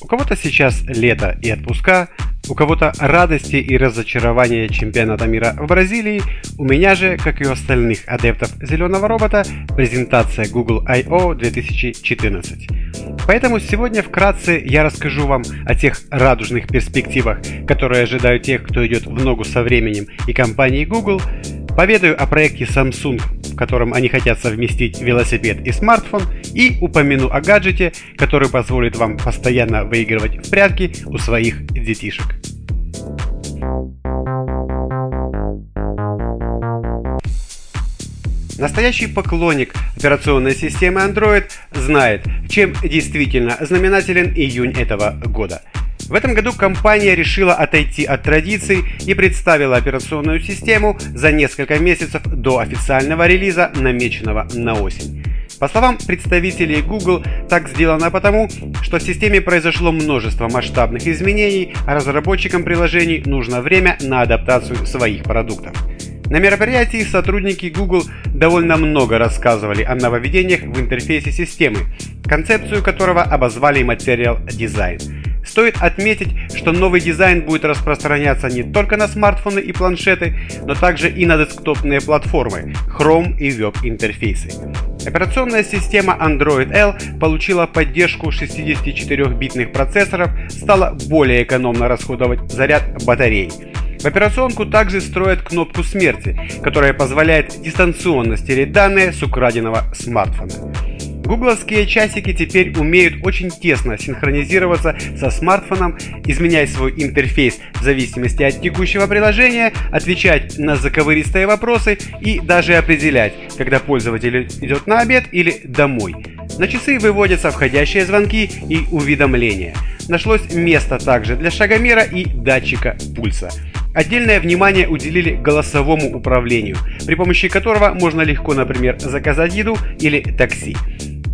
У кого-то сейчас лето и отпуска, у кого-то радости и разочарования чемпионата мира в Бразилии, у меня же, как и у остальных адептов зеленого робота, презентация Google I.O. 2014. Поэтому сегодня вкратце я расскажу вам о тех радужных перспективах, которые ожидают тех, кто идет в ногу со временем и компании Google, Поведаю о проекте Samsung, котором они хотят совместить велосипед и смартфон, и упомяну о гаджете, который позволит вам постоянно выигрывать в прятки у своих детишек. Настоящий поклонник операционной системы Android знает, чем действительно знаменателен июнь этого года – в этом году компания решила отойти от традиций и представила операционную систему за несколько месяцев до официального релиза, намеченного на осень. По словам представителей Google, так сделано потому, что в системе произошло множество масштабных изменений, а разработчикам приложений нужно время на адаптацию своих продуктов. На мероприятии сотрудники Google довольно много рассказывали о нововведениях в интерфейсе системы, концепцию которого обозвали Material Design. Стоит отметить, что новый дизайн будет распространяться не только на смартфоны и планшеты, но также и на десктопные платформы Chrome и веб-интерфейсы. Операционная система Android L получила поддержку 64-битных процессоров, стала более экономно расходовать заряд батарей. В операционку также строят кнопку смерти, которая позволяет дистанционно стереть данные с украденного смартфона. Гугловские часики теперь умеют очень тесно синхронизироваться со смартфоном, изменять свой интерфейс в зависимости от текущего приложения, отвечать на заковыристые вопросы и даже определять, когда пользователь идет на обед или домой. На часы выводятся входящие звонки и уведомления. Нашлось место также для шагомера и датчика пульса. Отдельное внимание уделили голосовому управлению, при помощи которого можно легко, например, заказать еду или такси.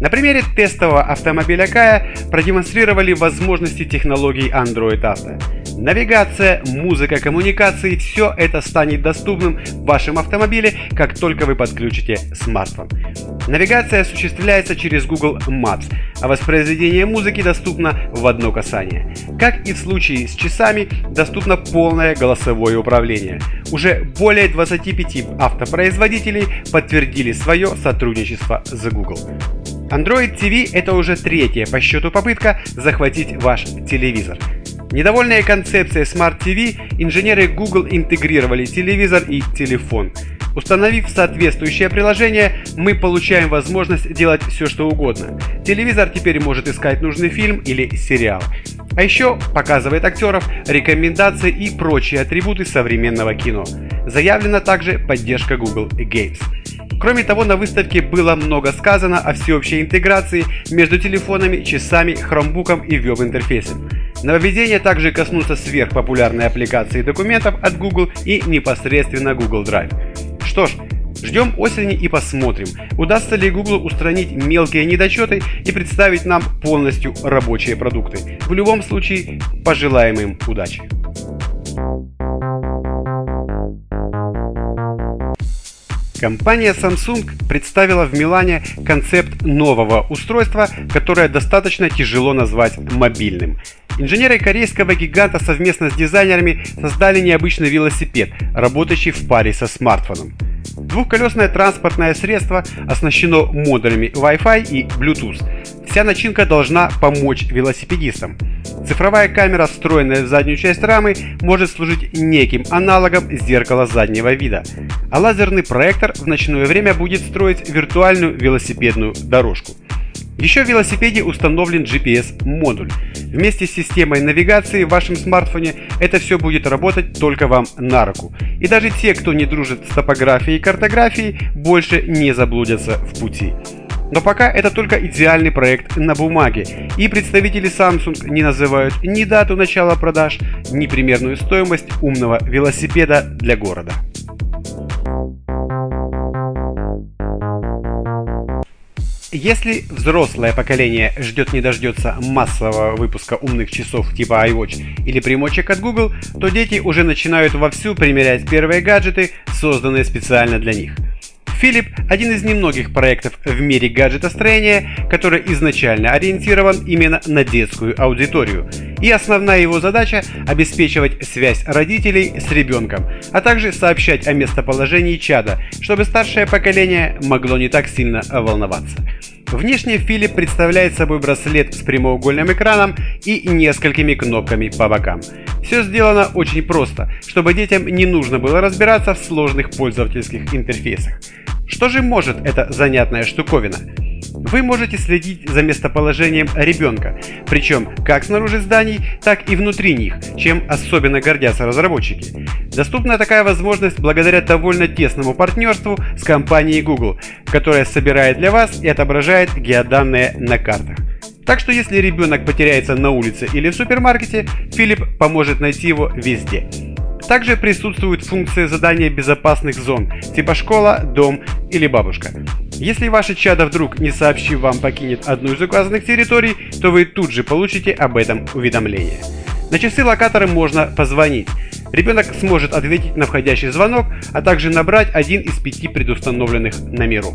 На примере тестового автомобиля Kaya продемонстрировали возможности технологий Android Auto. Навигация, музыка, коммуникации – все это станет доступным в вашем автомобиле, как только вы подключите смартфон. Навигация осуществляется через Google Maps, а воспроизведение музыки доступно в одно касание. Как и в случае с часами, доступно полное голосовое управление. Уже более 25 автопроизводителей подтвердили свое сотрудничество с Google. Android TV – это уже третья по счету попытка захватить ваш телевизор. Недовольные концепцией Smart TV, инженеры Google интегрировали телевизор и телефон. Установив соответствующее приложение, мы получаем возможность делать все что угодно. Телевизор теперь может искать нужный фильм или сериал. А еще показывает актеров, рекомендации и прочие атрибуты современного кино. Заявлена также поддержка Google Games. Кроме того, на выставке было много сказано о всеобщей интеграции между телефонами, часами, хромбуком и веб-интерфейсом. Нововведения также коснутся сверхпопулярной аппликации документов от Google и непосредственно Google Drive. Что ж, Ждем осени и посмотрим, удастся ли Google устранить мелкие недочеты и представить нам полностью рабочие продукты. В любом случае, пожелаем им удачи. Компания Samsung представила в Милане концепт нового устройства, которое достаточно тяжело назвать мобильным. Инженеры корейского гиганта совместно с дизайнерами создали необычный велосипед, работающий в паре со смартфоном. Двухколесное транспортное средство оснащено модулями Wi-Fi и Bluetooth. Вся начинка должна помочь велосипедистам. Цифровая камера, встроенная в заднюю часть рамы, может служить неким аналогом зеркала заднего вида, а лазерный проектор в ночное время будет строить виртуальную велосипедную дорожку. Еще в велосипеде установлен GPS-модуль. Вместе с системой навигации в вашем смартфоне это все будет работать только вам на руку. И даже те, кто не дружит с топографией и картографией, больше не заблудятся в пути. Но пока это только идеальный проект на бумаге, и представители Samsung не называют ни дату начала продаж, ни примерную стоимость умного велосипеда для города. Если взрослое поколение ждет не дождется массового выпуска умных часов типа iWatch или примочек от Google, то дети уже начинают вовсю примерять первые гаджеты, созданные специально для них. Philip – один из немногих проектов в мире гаджетостроения, который изначально ориентирован именно на детскую аудиторию. И основная его задача – обеспечивать связь родителей с ребенком, а также сообщать о местоположении чада, чтобы старшее поколение могло не так сильно волноваться. Внешне Philip представляет собой браслет с прямоугольным экраном и несколькими кнопками по бокам. Все сделано очень просто, чтобы детям не нужно было разбираться в сложных пользовательских интерфейсах. Что же может эта занятная штуковина? Вы можете следить за местоположением ребенка, причем как снаружи зданий, так и внутри них, чем особенно гордятся разработчики. Доступна такая возможность благодаря довольно тесному партнерству с компанией Google, которая собирает для вас и отображает геоданные на картах. Так что если ребенок потеряется на улице или в супермаркете, Филипп поможет найти его везде. Также присутствует функция задания безопасных зон, типа школа, дом или бабушка. Если ваше чадо вдруг, не сообщив вам, покинет одну из указанных территорий, то вы тут же получите об этом уведомление. На часы локатора можно позвонить. Ребенок сможет ответить на входящий звонок, а также набрать один из пяти предустановленных номеров.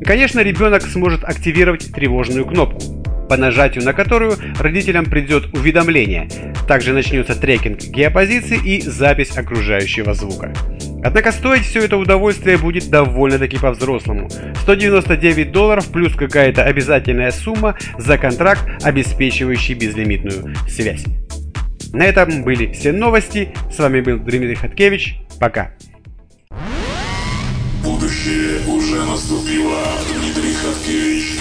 И, конечно, ребенок сможет активировать тревожную кнопку по нажатию на которую родителям придет уведомление. Также начнется трекинг геопозиции и запись окружающего звука. Однако стоить все это удовольствие будет довольно-таки по-взрослому. 199 долларов плюс какая-то обязательная сумма за контракт, обеспечивающий безлимитную связь. На этом были все новости. С вами был Дмитрий Хаткевич. Пока. Будущее уже наступило. Дмитрий Хаткевич.